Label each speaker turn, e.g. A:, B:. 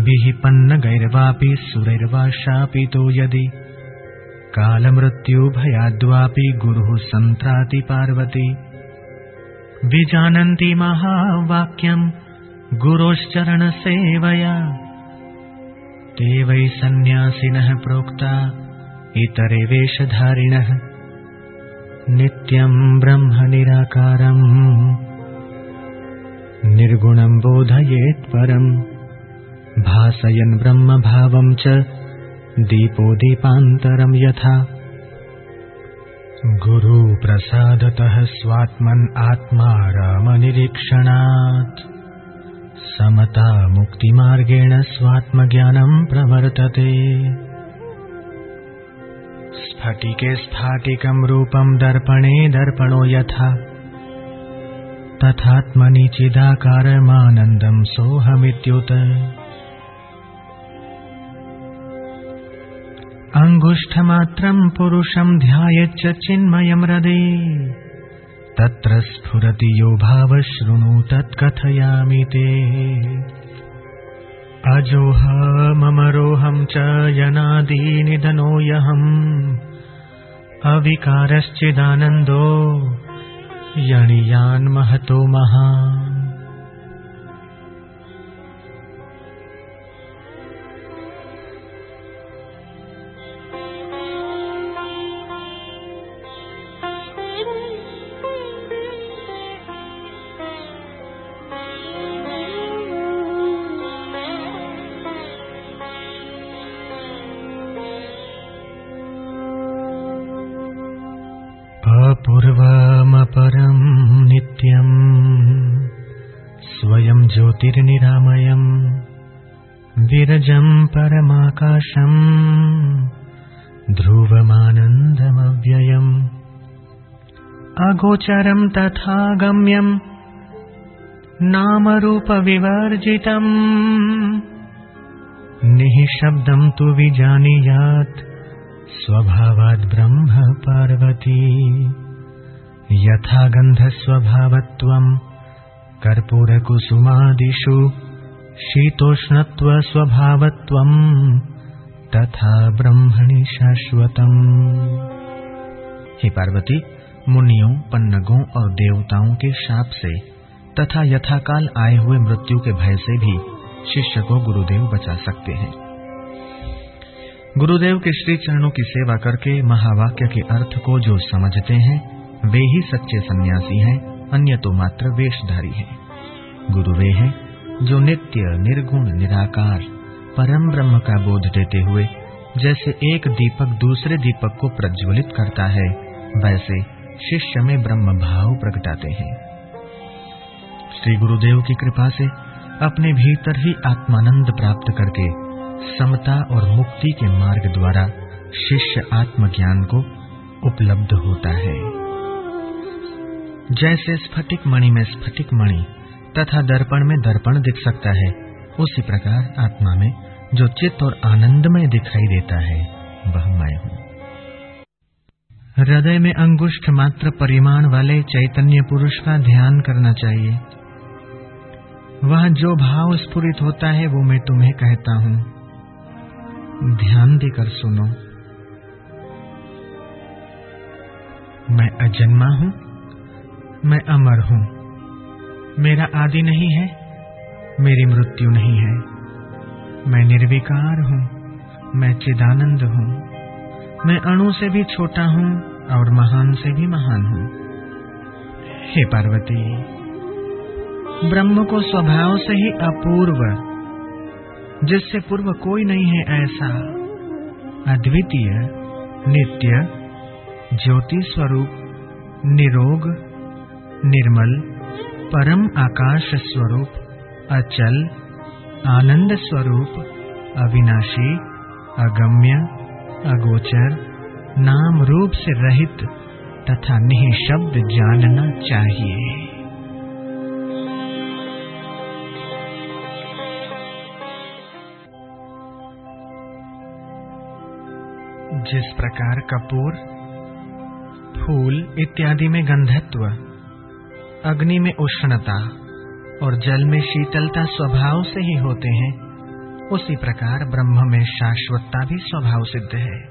A: मुनिभिः पन्नगैर्वापि सुरैर्वा शापितो यदि। कालमृत्युभयाद्वापि गुरुः सन्त्राति पार्वती। विजानन्ति महावाक्यम् गुरोश्चरणसेवया। ते वै सन्न्यासिनः प्रोक्ता इतरे वेषधारिणः। नित्यम् ब्रह्म निराकारम्। निर्गुणम् बोधयेत् परम् भासयन् ब्रह्मभावम् च दीपो दीपान्तरम् यथा। गुरुप्रसादतः स्वात्मन् आत्मा रामनिरीक्षणात्। समता मुक्तिमार्गेण स्वात्मज्ञानम् प्रवर्तते। स्फटिके स्फाटिकम् रूपम् दर्पणे दर्पणो यथा। तथात्मनि चिदाकारमानन्दम् सोऽहमित्युत अङ्गुष्ठमात्रम् पुरुषम् ध्यायच्च चिन्मयम् हृदे तत्र स्फुरति यो भावः शृणु तत्कथयामि ते। अजोऽहममरोऽहम् च यनादीनिधनोऽयहम् अविकारश्चिदानन्दो यणियान्महतो महान् अपूर्वमपरम् नित्यम् स्वयम् ज्योतिर्निरामयम् विरजम् परमाकाशम् ध्रुवमानन्दमव्ययम्। अगोचरम् तथा गम्यम् नामरूपविवर्जितम्। निःशब्दम् तु विजानीयात् स्वभावाद् ब्रह्म पार्वती यथा गन्धस्वभावत्वम् कर्पूरकुसुमादिषु शीतोष्णत्वस्वभावत्वम् तथा ब्रह्मणि शाश्वतम्। हे पार्वती, मुनियों, पन्नगों और देवताओं के शाप से तथा यथाकाल आए हुए मृत्यु के भय से भी शिष्य को गुरुदेव बचा सकते हैं। गुरुदेव के श्री चरणों की सेवा करके महावाक्य के अर्थ को जो समझते हैं वे ही सच्चे सन्यासी हैं, अन्य तो मात्र वेशधारी हैं। गुरु वे हैं, जो नित्य, निर्गुण, निराकार, परम ब्रह्म का बोध देते हुए, जैसे एक दीपक दूसरे दीपक को प्रज्वलित करता है, वैसे शिष्य में ब्रह्म भाव प्रकटाते हैं। श्री गुरुदेव की कृपा से अपने भीतर ही आत्मानंद प्राप्त करके, समता और मुक्ति के मार्ग द्वारा शिष्य आत्मज्ञान को उपलब्ध होता है। जैसे स्फटिक मणि में स्फटिक मणि तथा दर्पण में दर्पण दिख सकता है, उसी प्रकार आत्मा में जो चित्त और आनंदमय दिखाई देता है, वह मैं हूँ। हृदय में अंगुष्ठ मात्र परिमाण वाले चैतन्य पुरुष का ध्यान करना चाहिए। वह जो भाव स्फुरित होता है, वो मैं तुम्हें कहता हूँ। ध्यान देकर सुनो। मैं अजन्मा हूँ। मैं अमर हूँ। मेरा आदि नहीं है, मेरी मृत्यु नहीं है। मैं निर्विकार हूँ, मैं चिदानंद हूँ। मैं अणु से भी छोटा हूँ और महान से भी महान हूँ। हे पार्वती, ब्रह्म को स्वभाव से ही अपूर्व, जिससे पूर्व कोई नहीं है ऐसा, अद्वितीय, नित्य, ज्योति स्वरूप, निरोग निर्मल, परम आकाश स्वरूप, अचल, आनंद स्वरूप, अविनाशी, अगम्य, अगोचर, नाम रूप से रहित तथा निःशब्द जानना चाहिए। जिस प्रकार कपूर, फूल इत्यादि में गंधत्व अग्नि में उष्णता और जल में शीतलता स्वभाव से ही होते हैं, उसी प्रकार ब्रह्म में शाश्वतता भी स्वभाव सिद्ध है।